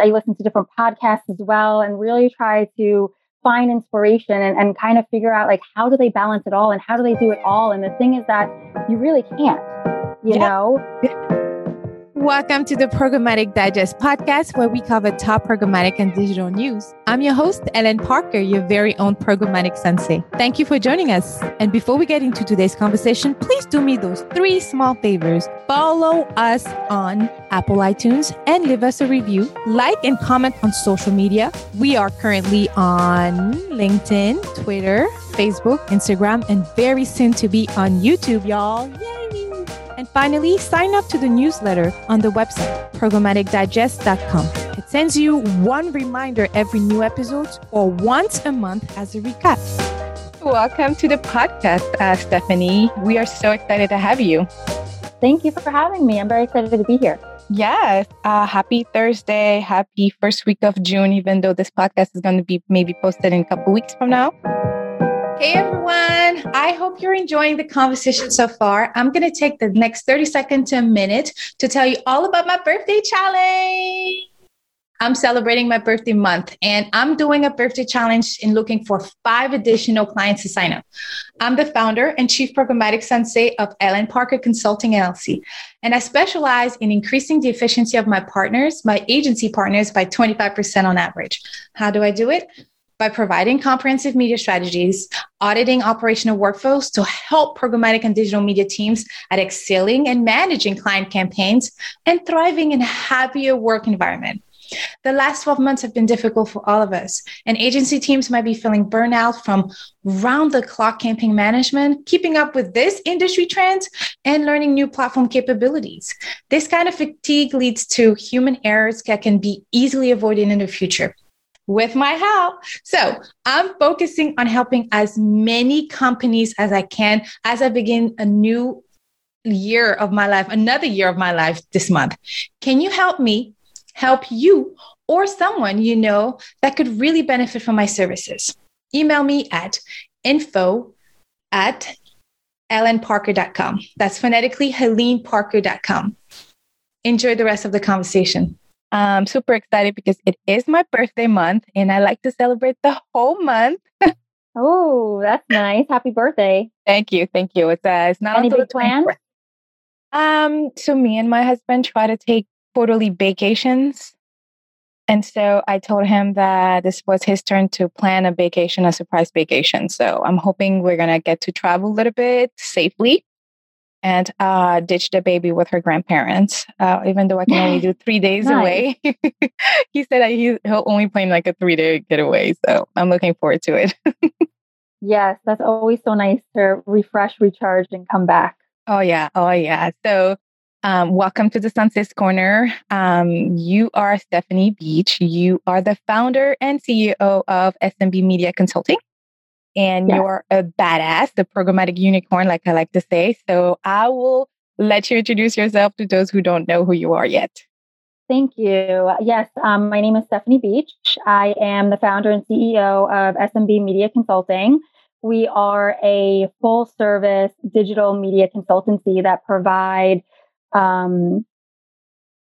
I listen to different podcasts as well and really try to find inspiration and, and kind of figure out like how do they balance it all and how do they do it all. And the thing is that you really can't, you yeah. know? Welcome to the Programmatic Digest podcast, where we cover top programmatic and digital news. I'm your host, Ellen Parker, your very own programmatic sensei. Thank you for joining us. And before we get into today's conversation, please do me those three small favors. Follow us on Apple iTunes and leave us a review. Like and comment on social media. We are currently on LinkedIn, Twitter, Facebook, Instagram, and very soon to be on YouTube, y'all. Yay! And finally, sign up to the newsletter on the website, programmaticdigest.com. It sends you one reminder every new episode or once a month as a recap. Welcome to the podcast, uh, Stephanie. We are so excited to have you. Thank you for having me. I'm very excited to be here. Yes. Uh, happy Thursday. Happy first week of June, even though this podcast is going to be maybe posted in a couple weeks from now. Hey everyone, I hope you're enjoying the conversation so far. I'm going to take the next 30 seconds to a minute to tell you all about my birthday challenge. I'm celebrating my birthday month and I'm doing a birthday challenge in looking for five additional clients to sign up. I'm the founder and chief programmatic sensei of Ellen Parker Consulting LLC, and I specialize in increasing the efficiency of my partners, my agency partners, by 25% on average. How do I do it? By providing comprehensive media strategies, auditing operational workflows to help programmatic and digital media teams at excelling and managing client campaigns and thriving in a happier work environment. The last 12 months have been difficult for all of us, and agency teams might be feeling burnout from round the clock campaign management, keeping up with this industry trends, and learning new platform capabilities. This kind of fatigue leads to human errors that can be easily avoided in the future with my help. So I'm focusing on helping as many companies as I can as I begin a new year of my life, another year of my life this month. Can you help me help you or someone you know that could really benefit from my services? Email me at info at ellenparker.com. That's phonetically heleneparker.com. Enjoy the rest of the conversation. I'm super excited because it is my birthday month and I like to celebrate the whole month. oh, that's nice. Happy birthday. Thank you. Thank you. It's, uh, it's not Any big plans? Um, so me and my husband try to take quarterly vacations. And so I told him that this was his turn to plan a vacation, a surprise vacation. So I'm hoping we're going to get to travel a little bit safely and uh, ditch the baby with her grandparents. Uh, even though I can only do three days nice. away, he said he, he'll only plan like a three day getaway. So I'm looking forward to it. yes, that's always so nice to refresh, recharge, and come back. Oh, yeah. Oh, yeah. So, um, welcome to the Sunset Corner. Um, you are Stephanie Beach. You are the founder and CEO of SMB Media Consulting and you're a badass, the programmatic unicorn, like I like to say. So I will let you introduce yourself to those who don't know who you are yet. Thank you. Yes, um, my name is Stephanie Beach. I am the founder and CEO of SMB Media Consulting. We are a full service digital media consultancy that provide um,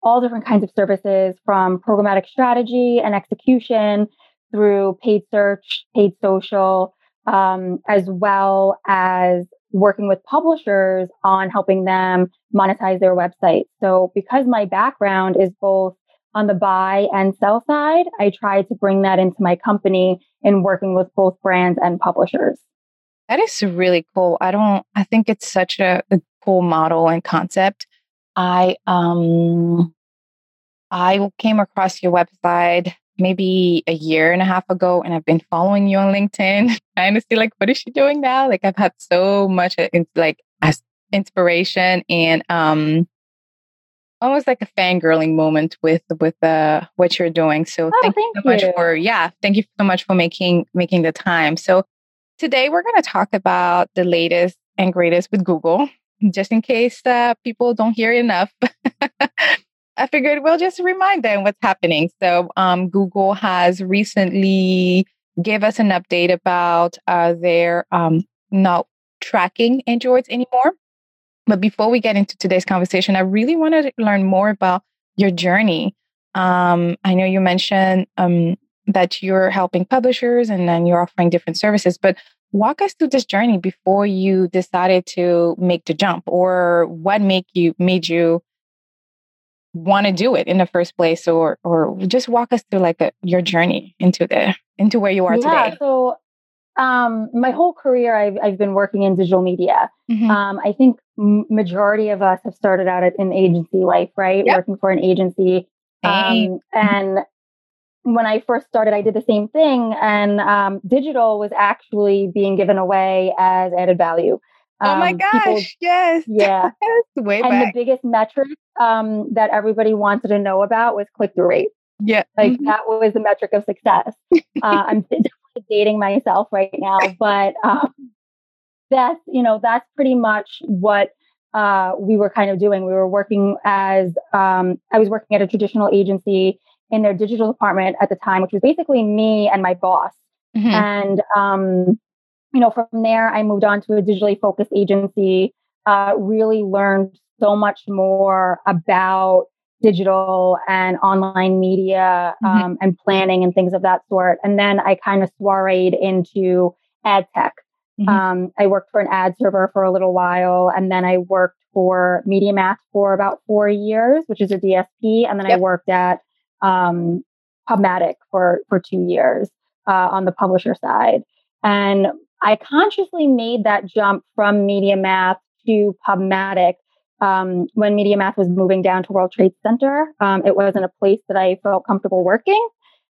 all different kinds of services from programmatic strategy and execution through paid search, paid social, um, as well as working with publishers on helping them monetize their website. So because my background is both on the buy and sell side, I try to bring that into my company in working with both brands and publishers. That is really cool. I don't I think it's such a, a cool model and concept. I um I came across your website maybe a year and a half ago and I've been following you on LinkedIn. Trying to see like what is she doing now? Like I've had so much uh, like inspiration and um almost like a fangirling moment with with uh what you're doing. So oh, thank, thank you so you. much for yeah thank you so much for making making the time. So today we're going to talk about the latest and greatest with Google just in case uh, people don't hear enough I figured we'll just remind them what's happening. So um, Google has recently gave us an update about uh, their um, not tracking Androids anymore. But before we get into today's conversation, I really want to learn more about your journey Um, I know you mentioned um, that you're helping publishers and then you're offering different services, but walk us through this journey before you decided to make the jump or what make you made you want to do it in the first place or or just walk us through like a, your journey into the into where you are yeah, today so um, my whole career I've, I've been working in digital media mm-hmm. um, i think majority of us have started out in agency life right yep. working for an agency um, and when I first started, I did the same thing, and um, digital was actually being given away as added value. Um, oh my um, gosh! Yes, yeah, way and back. the biggest metric um, that everybody wanted to know about was click through rate. Yeah, like mm-hmm. that was the metric of success. uh, I'm definitely dating myself right now, but um, that's you know that's pretty much what uh, we were kind of doing. We were working as um, I was working at a traditional agency in their digital department at the time, which was basically me and my boss. Mm-hmm. And, um, you know, from there, I moved on to a digitally focused agency, uh, really learned so much more about digital and online media mm-hmm. um, and planning and things of that sort. And then I kind of soireed into ad tech. Mm-hmm. Um, I worked for an ad server for a little while, and then I worked for MediaMath for about four years, which is a DSP. And then yep. I worked at um, Pubmatic for for two years uh, on the publisher side, and I consciously made that jump from MediaMath to Pubmatic um, when MediaMath was moving down to World Trade Center. Um, it wasn't a place that I felt comfortable working,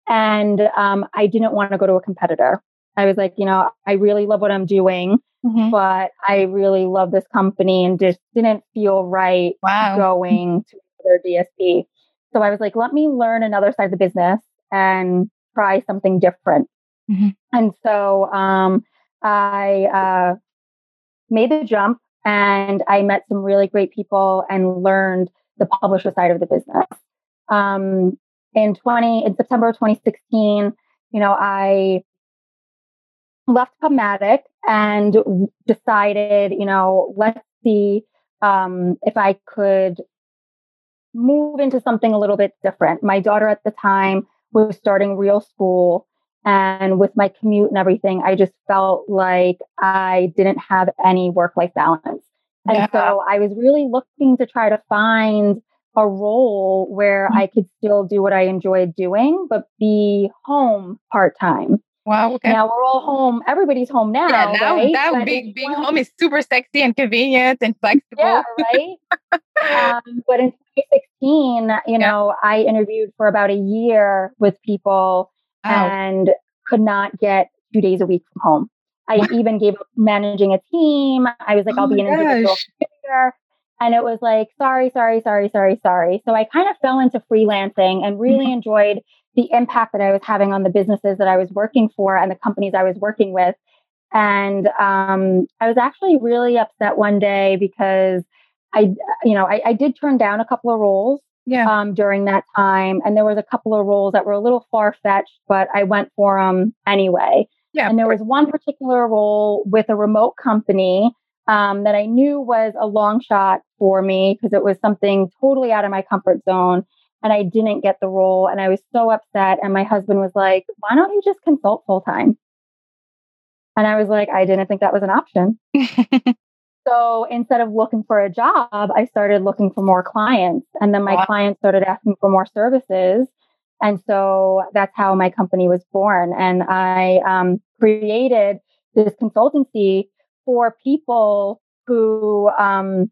and um, I didn't want to go to a competitor. I was like, you know, I really love what I'm doing, mm-hmm. but I really love this company and just didn't feel right wow. going to their DSP. So I was like, let me learn another side of the business and try something different. Mm-hmm. And so um, I uh, made the jump and I met some really great people and learned the publisher side of the business. Um, in 20, in September 2016, you know, I left Pubmatic and decided, you know, let's see um, if I could move into something a little bit different. My daughter at the time was starting real school. And with my commute and everything, I just felt like I didn't have any work life balance. And yeah. so I was really looking to try to find a role where mm-hmm. I could still do what I enjoyed doing, but be home part time. Wow. Okay. Now we're all home. Everybody's home now. Yeah, now right? that being, being home is super sexy and convenient and flexible. Yeah, right. um, but in 2016, you know, I interviewed for about a year with people wow. and could not get two days a week from home. I even gave up managing a team. I was like, oh I'll be an individual contributor. And it was like, sorry, sorry, sorry, sorry, sorry. So I kind of fell into freelancing and really mm-hmm. enjoyed the impact that I was having on the businesses that I was working for and the companies I was working with. And um, I was actually really upset one day because I, you know, I, I did turn down a couple of roles yeah. um, during that time. And there was a couple of roles that were a little far fetched, but I went for them anyway. Yeah. And there was one particular role with a remote company um, that I knew was a long shot for me because it was something totally out of my comfort zone and I didn't get the role. And I was so upset. And my husband was like, why don't you just consult full time? And I was like, I didn't think that was an option. so instead of looking for a job, I started looking for more clients. And then my wow. clients started asking for more services. And so that's how my company was born. And I um, created this consultancy for people who, um,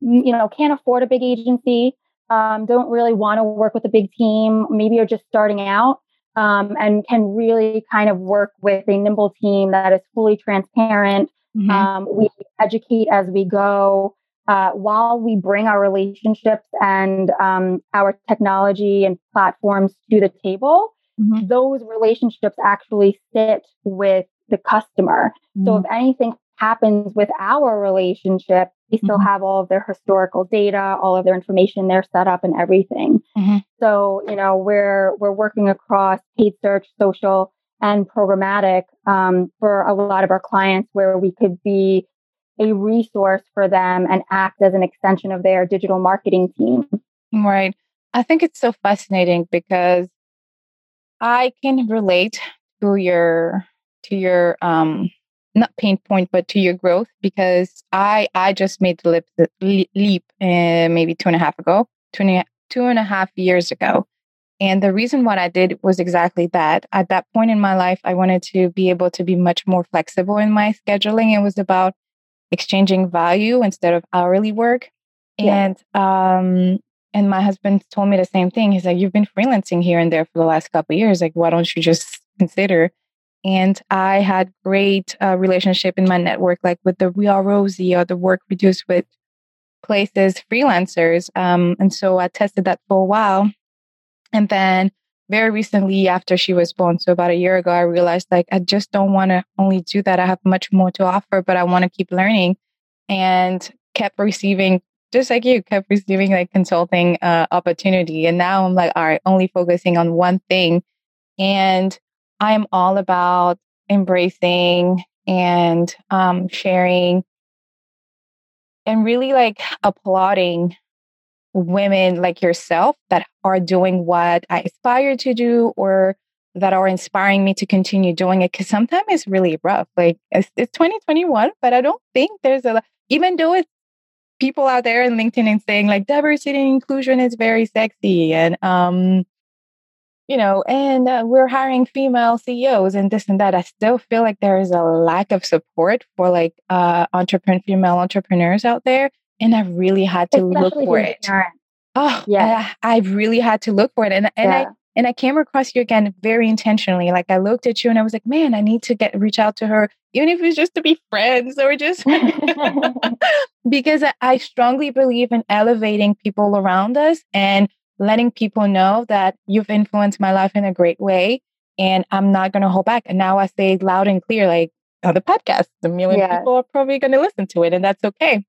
you know, can't afford a big agency um, don't really want to work with a big team, maybe are just starting out um, and can really kind of work with a nimble team that is fully transparent. Mm-hmm. Um, we educate as we go. Uh, while we bring our relationships and um, our technology and platforms to the table, mm-hmm. those relationships actually sit with the customer. Mm-hmm. So if anything happens with our relationship, they still mm-hmm. have all of their historical data, all of their information, their setup and everything. Mm-hmm. So, you know, we're we're working across paid search, social, and programmatic um, for a lot of our clients where we could be a resource for them and act as an extension of their digital marketing team. Right. I think it's so fascinating because I can relate to your to your um not pain point but to your growth because I I just made the leap, leap uh, maybe two and a half ago two two and a half years ago and the reason what I did was exactly that. At that point in my life, I wanted to be able to be much more flexible in my scheduling. It was about exchanging value instead of hourly work. Yeah. And um and my husband told me the same thing. He's like, You've been freelancing here and there for the last couple years. Like, why don't you just consider? And I had great uh, relationship in my network, like with the We Are Rosie or the work we do with places, freelancers. Um, and so I tested that for a while. And then very recently after she was born, so about a year ago, I realized like I just don't want to only do that. I have much more to offer, but I want to keep learning and kept receiving just like you kept receiving like consulting uh, opportunity and now i'm like all right only focusing on one thing and i'm all about embracing and um, sharing and really like applauding women like yourself that are doing what I aspire to do or that are inspiring me to continue doing it because sometimes it's really rough. Like it's, it's 2021, but I don't think there's a even though it's people out there in LinkedIn and saying like diversity and inclusion is very sexy and um you know and uh, we're hiring female CEOs and this and that. I still feel like there is a lack of support for like uh entrepreneur female entrepreneurs out there and I really had to Especially look for it. Oh, yeah. I, I, really had to look for it, and and yeah. I and I came across you again very intentionally. Like I looked at you and I was like, man, I need to get reach out to her, even if it's just to be friends or just because I, strongly believe in elevating people around us and letting people know that you've influenced my life in a great way, and I'm not going to hold back. And now I say loud and clear, like on the podcast, a million yeah. people are probably going to listen to it, and that's okay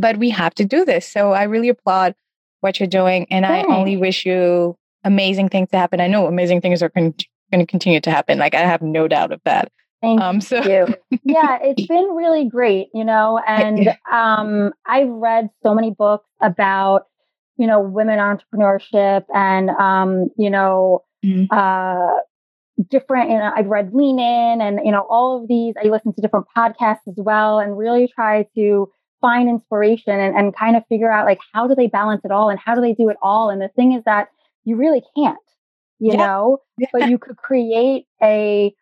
but we have to do this. So I really applaud what you're doing. And I only wish you amazing things to happen. I know amazing things are con- going to continue to happen. Like I have no doubt of that. Thank um, so. you. yeah, it's been really great, you know, and um, I've read so many books about, you know, women entrepreneurship and, um, you know, mm-hmm. uh, different, you know, I've read Lean In and, you know, all of these. I listen to different podcasts as well and really try to find inspiration and, and kind of figure out like how do they balance it all and how do they do it all and the thing is that you really can't you yeah. know yeah. but you could create a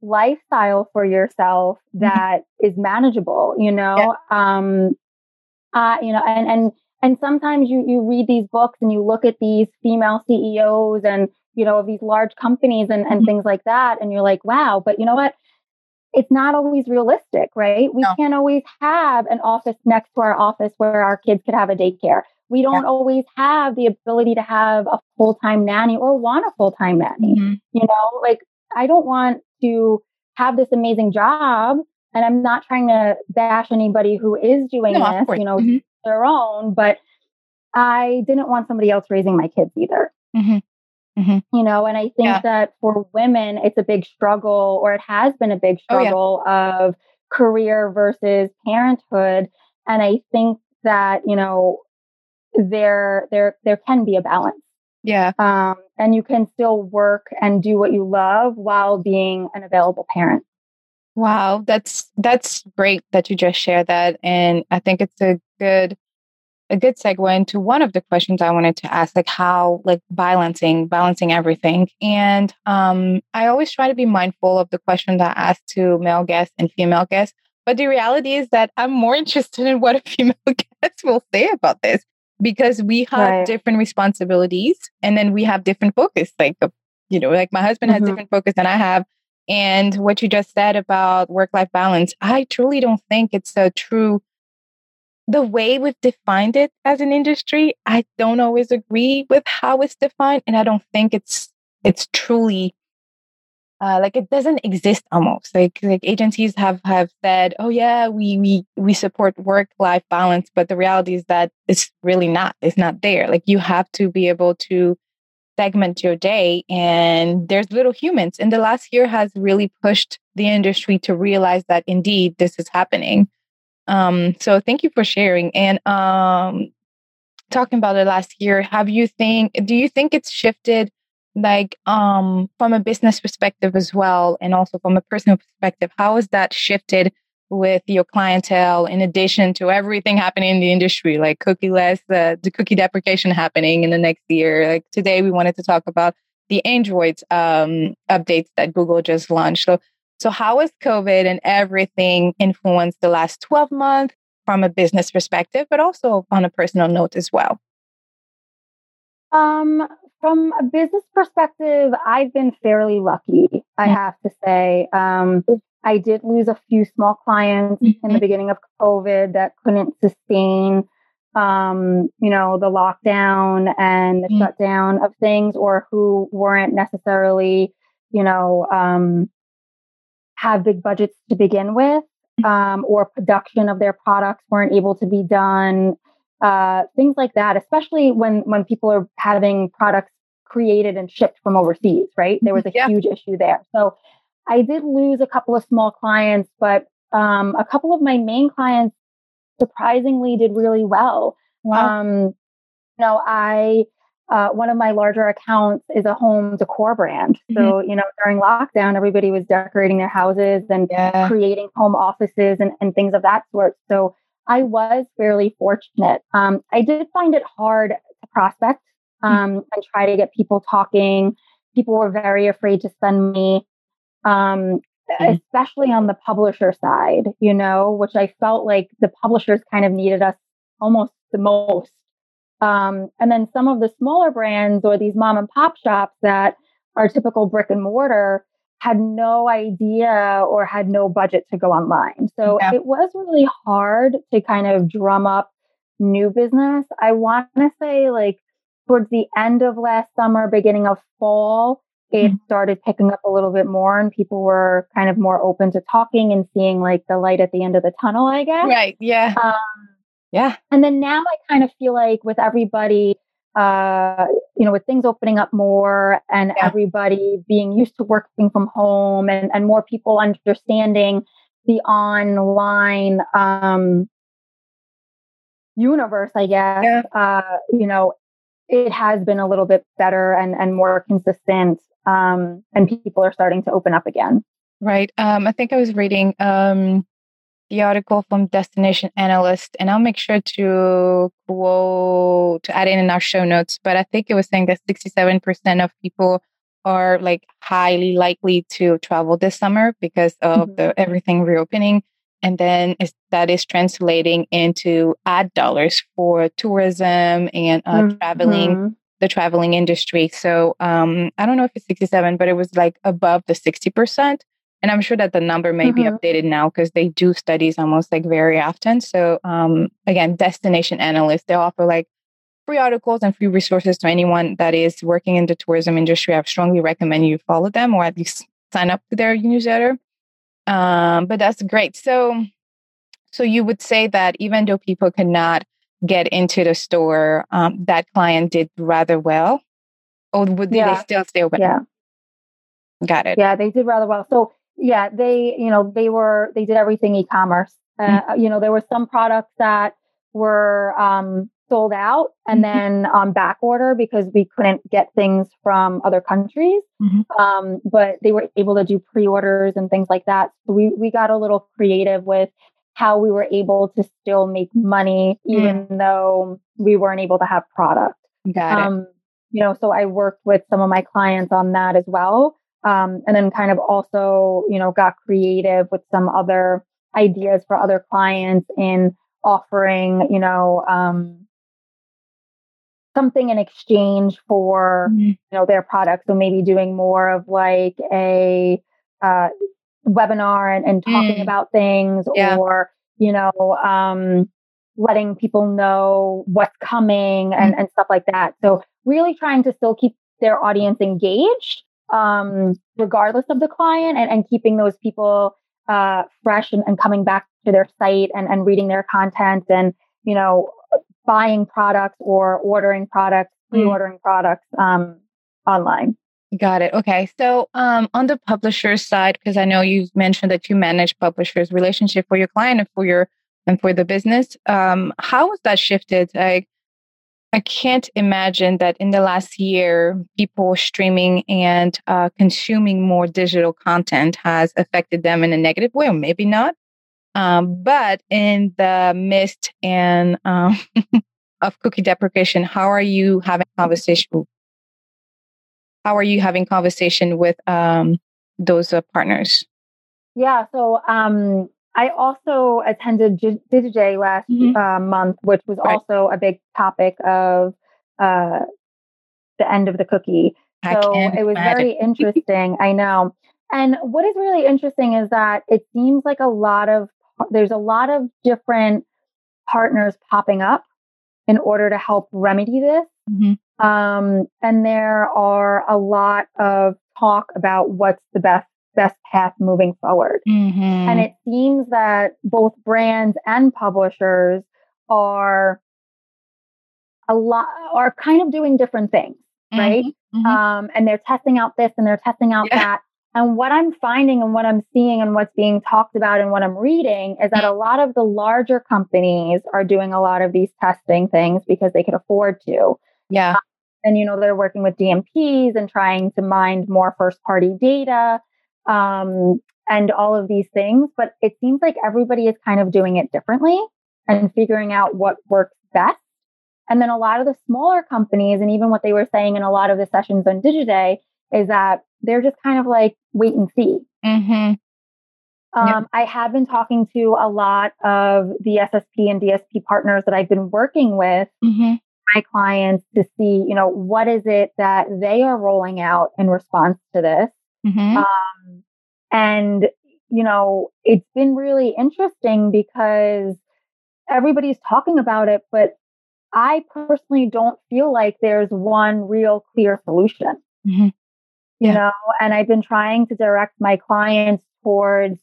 lifestyle for yourself mm-hmm. that is manageable you know yeah. um uh you know and and and sometimes you you read these books and you look at these female CEOs and you know of these large companies and and mm-hmm. things like that and you're like wow but you know what it's not always realistic, right? We no. can't always have an office next to our office where our kids could have a daycare. We don't yeah. always have the ability to have a full time nanny or want a full time nanny. Mm-hmm. You know, like I don't want to have this amazing job. And I'm not trying to bash anybody who is doing no, this, you know, mm-hmm. their own, but I didn't want somebody else raising my kids either. Mm-hmm. Mm-hmm. You know, and I think yeah. that for women, it's a big struggle, or it has been a big struggle oh, yeah. of career versus parenthood. And I think that, you know, there there there can be a balance. Yeah. Um, and you can still work and do what you love while being an available parent. Wow, that's that's great that you just shared that. And I think it's a good a good segue into one of the questions I wanted to ask, like how, like balancing, balancing everything. And um, I always try to be mindful of the questions I ask to male guests and female guests. But the reality is that I'm more interested in what a female guest will say about this because we have right. different responsibilities and then we have different focus. Like, uh, you know, like my husband mm-hmm. has different focus than I have. And what you just said about work life balance, I truly don't think it's a true the way we've defined it as an industry, I don't always agree with how it's defined, and I don't think it's it's truly uh, like it doesn't exist almost. Like like agencies have have said, oh yeah, we we we support work life balance, but the reality is that it's really not. It's not there. Like you have to be able to segment your day, and there's little humans. And the last year has really pushed the industry to realize that indeed this is happening. Um, so thank you for sharing. And um, talking about it last year, have you think do you think it's shifted like um from a business perspective as well and also from a personal perspective how has that shifted with your clientele in addition to everything happening in the industry like cookie less uh, the cookie deprecation happening in the next year like today we wanted to talk about the android um, updates that google just launched so so how has covid and everything influenced the last 12 months from a business perspective but also on a personal note as well um from a business perspective, I've been fairly lucky, I mm. have to say. Um, I did lose a few small clients mm-hmm. in the beginning of COVID that couldn't sustain, um, you know, the lockdown and the mm-hmm. shutdown of things, or who weren't necessarily, you know, um, have big budgets to begin with, mm. um, or production of their products weren't able to be done uh, things like that, especially when when people are having products created and shipped from overseas, right? There was a yeah. huge issue there. So I did lose a couple of small clients, but um, a couple of my main clients surprisingly did really well. Wow. Um, you know, I uh, one of my larger accounts is a home decor brand. Mm-hmm. So, you know, during lockdown, everybody was decorating their houses and yeah. creating home offices and, and things of that sort. So I was fairly fortunate. Um, I did find it hard to prospect mm. um, and try to get people talking. People were very afraid to spend money, um, mm. especially on the publisher side, you know, which I felt like the publishers kind of needed us almost the most. Um, and then some of the smaller brands or these mom and pop shops that are typical brick and mortar, had no idea or had no budget to go online. So yeah. it was really hard to kind of drum up new business. I want to say, like, towards the end of last summer, beginning of fall, it mm-hmm. started picking up a little bit more and people were kind of more open to talking and seeing like the light at the end of the tunnel, I guess. Right. Yeah. Um, yeah. And then now I kind of feel like with everybody uh, you know, with things opening up more and yeah. everybody being used to working from home and, and more people understanding the online um, universe, I guess, yeah. uh, you know, it has been a little bit better and, and more consistent. Um, and people are starting to open up again. Right. Um, I think I was reading um, the article from Destination Analyst, and I'll make sure to quote to add in in our show notes. But I think it was saying that 67% of people are like highly likely to travel this summer because of mm-hmm. the everything reopening. And then is, that is translating into ad dollars for tourism and uh, mm-hmm. traveling, the traveling industry. So um, I don't know if it's 67, but it was like above the 60%. And I'm sure that the number may mm-hmm. be updated now because they do studies almost like very often. So um, again, destination analysts, they offer like free articles and free resources to anyone that is working in the tourism industry. I strongly recommend you follow them or at least sign up to their newsletter. Um, but that's great. So, so you would say that even though people could not get into the store, um, that client did rather well, or would yeah. they still stay open? Yeah. Got it. Yeah, they did rather well. So yeah, they, you know, they were, they did everything e-commerce. Uh, mm-hmm. You know, there were some products that were um, sold out and mm-hmm. then on back order because we couldn't get things from other countries. Mm-hmm. Um, but they were able to do pre-orders and things like that. So we, we got a little creative with how we were able to still make money even mm. though we weren't able to have product. Got um, it. You know, so I worked with some of my clients on that as well. Um, and then kind of also, you know, got creative with some other ideas for other clients in offering, you know, um, something in exchange for, mm-hmm. you know, their product. So maybe doing more of like a uh, webinar and, and talking mm. about things yeah. or, you know, um, letting people know what's coming and, mm. and stuff like that. So really trying to still keep their audience engaged um, regardless of the client and, and keeping those people uh, fresh and, and, coming back to their site and, and reading their content and, you know, buying products or ordering products, mm. pre-ordering mm. products um, online. Got it. Okay. So um, on the publisher side, because I know you mentioned that you manage publishers' relationship for your client and for your and for the business, um, how has that shifted? Like I can't imagine that in the last year, people streaming and uh, consuming more digital content has affected them in a negative way, or maybe not. Um, but in the midst and um, of cookie deprecation, how are you having conversation? How are you having conversation with um, those uh, partners? Yeah, so um, I also attended DigiDay last mm-hmm. uh, month, which was right. also a big topic of uh, the end of the cookie. So it was imagine. very interesting. I know. And what is really interesting is that it seems like a lot of there's a lot of different partners popping up in order to help remedy this. Mm-hmm. Um, and there are a lot of talk about what's the best best path moving forward. Mm-hmm. And it seems that both brands and publishers are a lot are kind of doing different things, mm-hmm. right? Mm-hmm. Um, and they're testing out this and they're testing out yeah. that. And what I'm finding and what I'm seeing and what's being talked about and what I'm reading is that a lot of the larger companies are doing a lot of these testing things because they can afford to. Yeah. Um, and, you know, they're working with DMPs and trying to mine more first party data um, and all of these things. But it seems like everybody is kind of doing it differently and figuring out what works best. And then a lot of the smaller companies, and even what they were saying in a lot of the sessions on DigiDay, is that they're just kind of like wait and see. Mm-hmm. Um, yep. I have been talking to a lot of the SSP and DSP partners that I've been working with, mm-hmm. my clients, to see, you know, what is it that they are rolling out in response to this. Mm-hmm. Um, and, you know, it's been really interesting because everybody's talking about it, but I personally don't feel like there's one real clear solution. Mm-hmm. Yeah. You know, and I've been trying to direct my clients towards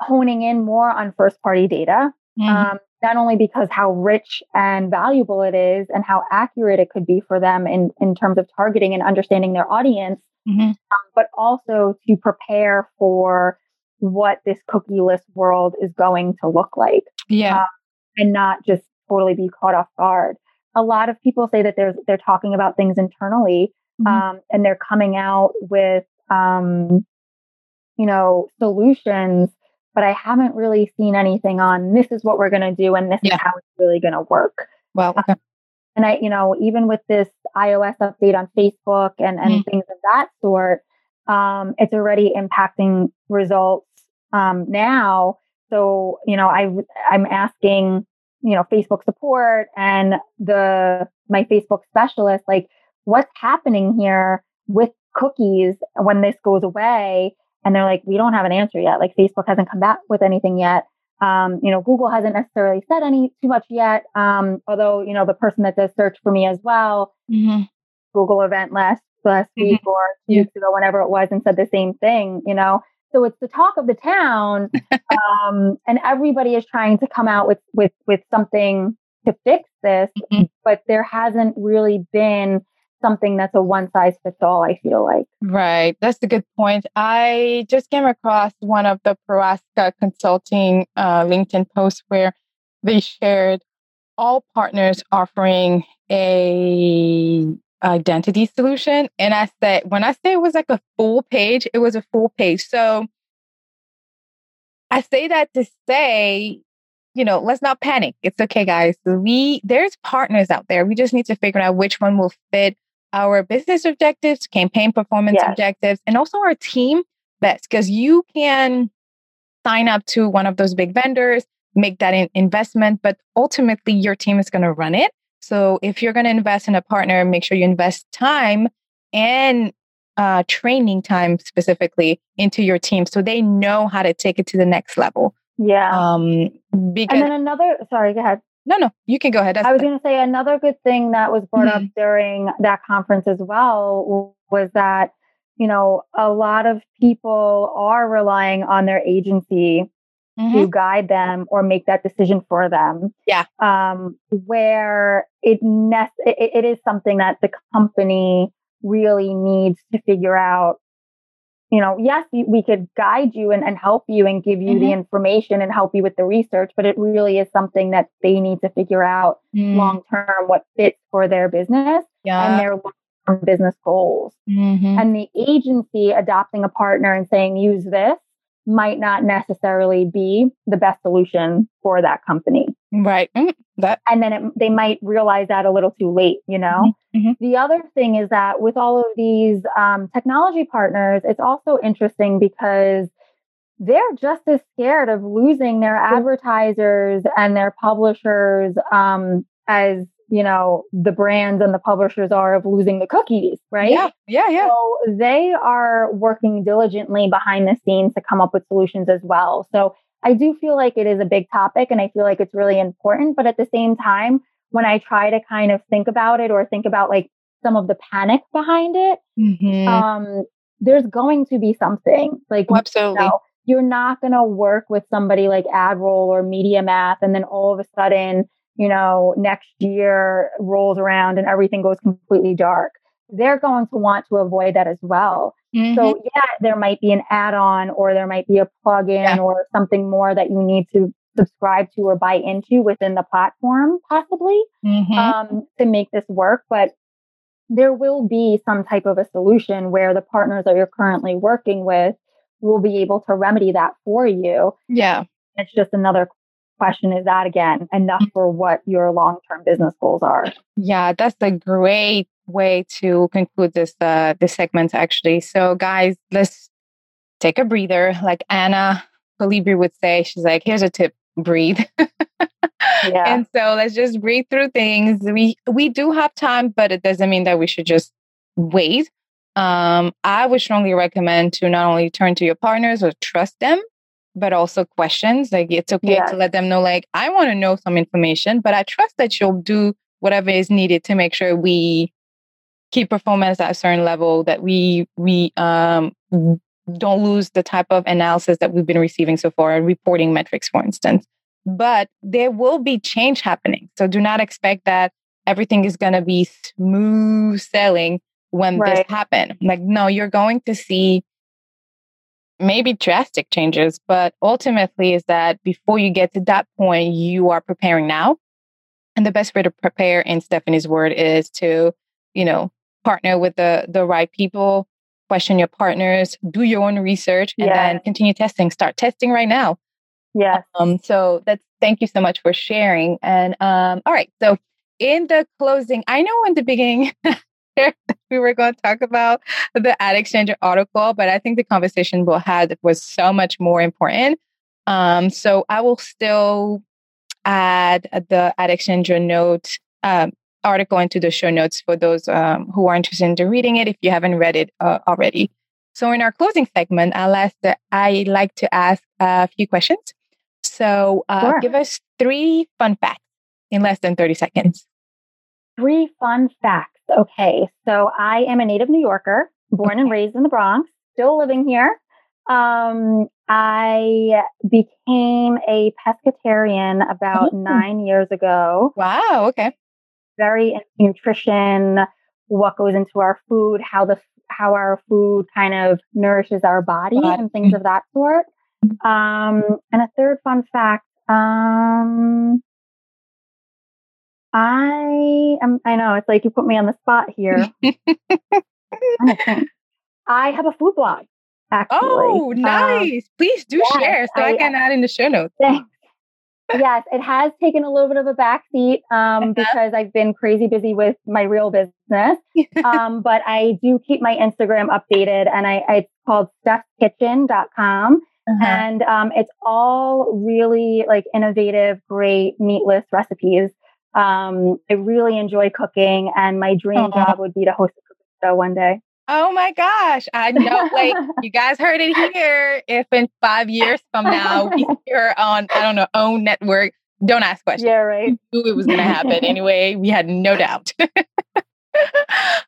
honing in more on first party data. Mm-hmm. Um, not only because how rich and valuable it is and how accurate it could be for them in, in terms of targeting and understanding their audience, mm-hmm. um, but also to prepare for what this cookieless world is going to look like. Yeah. Um, and not just totally be caught off guard. A lot of people say that there's, they're talking about things internally mm-hmm. um, and they're coming out with, um, you know, solutions, but I haven't really seen anything on this is what we're going to do and this yeah. is how it's really going to work. Well, okay. And I, you know, even with this iOS update on Facebook and, and mm. things of that sort, um, it's already impacting results um, now. So, you know, I I'm asking, you know, Facebook support and the my Facebook specialist, like, what's happening here with cookies when this goes away? And they're like, we don't have an answer yet. Like Facebook hasn't come back with anything yet. Um, you know, Google hasn't necessarily said any too much yet. Um, although, you know, the person that does search for me as well, mm-hmm. Google event last last mm-hmm. week or two yeah. weeks ago, whenever it was, and said the same thing, you know. So it's the talk of the town. um, and everybody is trying to come out with with with something to fix this, mm-hmm. but there hasn't really been something that's a one size fits all, I feel like. Right. That's a good point. I just came across one of the Prohaska consulting uh, LinkedIn posts where they shared all partners offering a identity solution. And I said, when I say it was like a full page, it was a full page. So I say that to say, you know, let's not panic. It's okay, guys. We there's partners out there. We just need to figure out which one will fit our business objectives, campaign performance yes. objectives, and also our team best because you can sign up to one of those big vendors, make that in investment, but ultimately your team is going to run it. So if you're going to invest in a partner, make sure you invest time and uh, training time specifically into your team so they know how to take it to the next level. Yeah. Um, because, and then another, sorry, go ahead. No, no, you can go ahead. That's I was going to say another good thing that was brought mm-hmm. up during that conference as well was that, you know, a lot of people are relying on their agency mm-hmm. to guide them or make that decision for them. Yeah. Um, where it, ne- it, it is something that the company really needs to figure out you know, yes, we could guide you and, and help you and give you mm-hmm. the information and help you with the research, but it really is something that they need to figure out mm. long term what fits for their business yeah. and their long term business goals. Mm-hmm. And the agency adopting a partner and saying, use this might not necessarily be the best solution for that company. Right. Mm, that. And then it, they might realize that a little too late, you know? Mm-hmm. mm-hmm. The other thing is that with all of these um, technology partners, it's also interesting because they're just as scared of losing their advertisers and their publishers um, as you know, the brands and the publishers are of losing the cookies, right? Yeah, yeah, yeah. So they are working diligently behind the scenes to come up with solutions as well. So I do feel like it is a big topic and I feel like it's really important. But at the same time, when I try to kind of think about it or think about like some of the panic behind it, mm-hmm. um, there's going to be something like absolutely. You know, you're not going to work with somebody like AdRoll or MediaMath, and then all of a sudden you know, next year rolls around and everything goes completely dark. They're going to want to avoid that as well. Mm-hmm. So, yeah, there might be an add on or there might be a plugin yeah. or something more that you need to subscribe to or buy into within the platform, possibly mm-hmm. um, to make this work. But there will be some type of a solution where the partners that you're currently working with will be able to remedy that for you. Yeah. It's just another question is that again enough for what your long-term business goals are yeah that's a great way to conclude this uh this segment actually so guys let's take a breather like anna Colibri would say she's like here's a tip breathe yeah. and so let's just breathe through things we we do have time but it doesn't mean that we should just wait um i would strongly recommend to not only turn to your partners or trust them but also questions. Like it's okay yes. to let them know, like, I want to know some information, but I trust that you'll do whatever is needed to make sure we keep performance at a certain level, that we we um don't lose the type of analysis that we've been receiving so far and reporting metrics, for instance. But there will be change happening. So do not expect that everything is going to be smooth sailing when right. this happens. Like, no, you're going to see maybe drastic changes, but ultimately is that before you get to that point, you are preparing now. And the best way to prepare, in Stephanie's word, is to, you know, partner with the the right people, question your partners, do your own research, and then continue testing. Start testing right now. Yeah. Um, so that's thank you so much for sharing. And um, all right. So in the closing, I know in the beginning we were going to talk about the AdExchanger article, but I think the conversation we had was so much more important. Um, so I will still add the AdExchanger note um, article into the show notes for those um, who are interested in reading it if you haven't read it uh, already. So in our closing segment, I'll ask that I like to ask a few questions. So uh, sure. give us three fun facts in less than 30 seconds. Three fun facts. Okay, so I am a native New Yorker, born and raised in the Bronx, still living here. Um, I became a pescatarian about mm. nine years ago. Wow. Okay. Very into nutrition, what goes into our food, how the how our food kind of nourishes our body, and things of that sort. Um, and a third fun fact. Um, I am. I know it's like you put me on the spot here. I have a food blog. Actually. Oh, um, nice! Um, Please do yes, share so I, I, can add in the show notes. Thanks. Yes, it has taken a little bit of a backseat um, uh-huh. because I've been crazy busy with my real business. um, but I do keep my Instagram updated, and I, I it's called StephKitchen.com. Uh-huh. And um, it's all really like innovative, great meatless recipes. Um, I really enjoy cooking, and my dream job would be to host a cooking show one day. Oh my gosh. I know, like, you guys heard it here. If in five years from now we're on, I don't know, own network, don't ask questions. Yeah, right. We knew it was going to happen anyway. We had no doubt.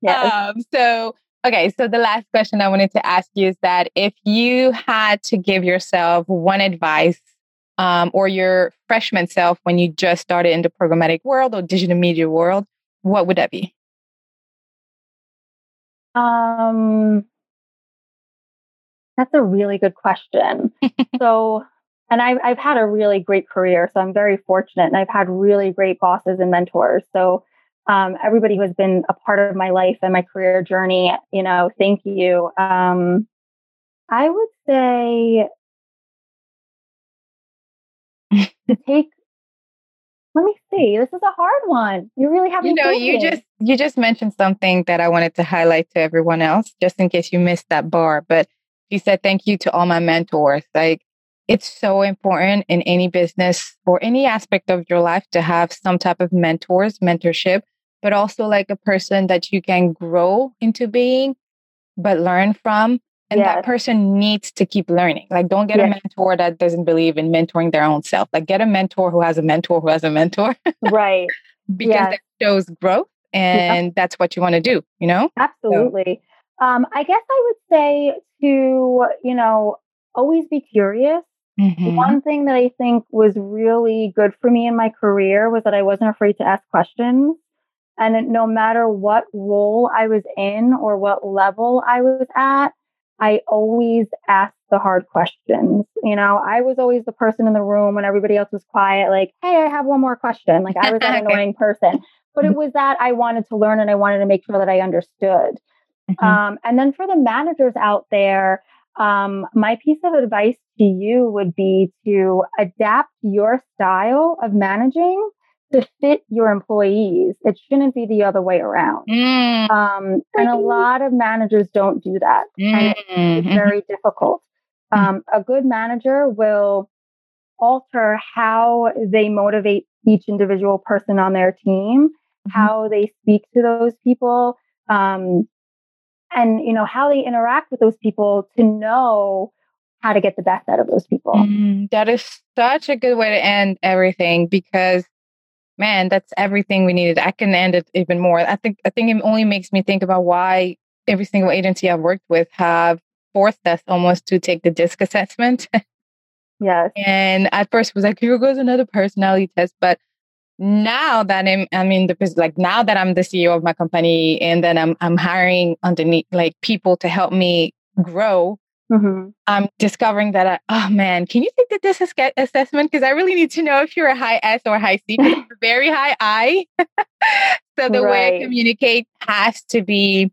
yes. Um, so, okay. So, the last question I wanted to ask you is that if you had to give yourself one advice um, or your freshman self when you just started in the programmatic world or digital media world, what would that be? Um, That's a really good question. so, and I've, I've had a really great career. So I'm very fortunate and I've had really great bosses and mentors. So, um, everybody who has been a part of my life and my career journey, you know, thank you. Um, I would say to take let me see this is a hard one. You really have you know you just you just mentioned something that i wanted to highlight to everyone else just in case you missed that bar but you said thank you to all my mentors. Like it's so important in any business or any aspect of your life to have some type of mentors mentorship but also like a person that you can grow into being but learn from and yes. that person needs to keep learning. Like, don't get yes. a mentor that doesn't believe in mentoring their own self. Like, get a mentor who has a mentor who has a mentor. right. because yes. that shows growth and yeah. that's what you want to do, you know? Absolutely. So. Um, I guess I would say to, you know, always be curious. Mm-hmm. One thing that I think was really good for me in my career was that I wasn't afraid to ask questions. And no matter what role I was in or what level I was at, I always asked the hard questions. You know, I was always the person in the room when everybody else was quiet, like, hey, I have one more question. Like I was an annoying person. But it mm-hmm. was that I wanted to learn and I wanted to make sure that I understood. Mm-hmm. Um, and then for the managers out there, um, my piece of advice to you would be to adapt your style of managing to fit your employees. It shouldn't be the other way around. Mm. Um, and a lot of managers don't do that. Mm. And it's mm-hmm. very difficult. Mm. Um, a good manager will alter how they motivate each individual person on their team, mm-hmm. how they speak to those people, um, and you know how they interact with those people to know how to get the best out of those people. Mm, that is such a good way to end everything because man, that's everything we needed. I can end it even more. I think I think it only makes me think about why every single agency I've worked with have forced us almost to take the DISC assessment. yes. And at first it was like, here goes another personality test. But now that I'm I'm in the like now that I'm the CEO of my company and then I'm I'm hiring underneath like people to help me grow Mm-hmm. I'm discovering that, I, oh man, can you take the DISC assessment? Because I really need to know if you're a high S or a high C. very high I. so the right. way I communicate has to be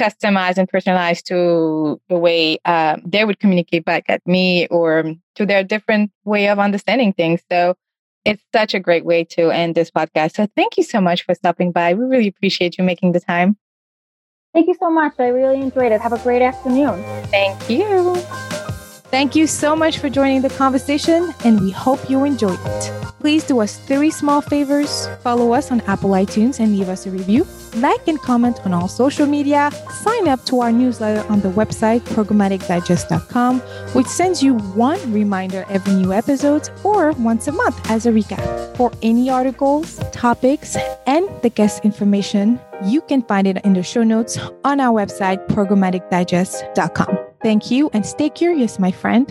customized and personalized to the way um, they would communicate back at me or to their different way of understanding things. So it's such a great way to end this podcast. So thank you so much for stopping by. We really appreciate you making the time. Thank you so much. I really enjoyed it. Have a great afternoon. Thank you. Thank you so much for joining the conversation, and we hope you enjoyed it. Please do us three small favors follow us on Apple iTunes and leave us a review, like and comment on all social media, sign up to our newsletter on the website programmaticdigest.com, which sends you one reminder every new episode or once a month as a recap. For any articles, topics, and the guest information, you can find it in the show notes on our website programmaticdigest.com. Thank you and stay curious, my friend.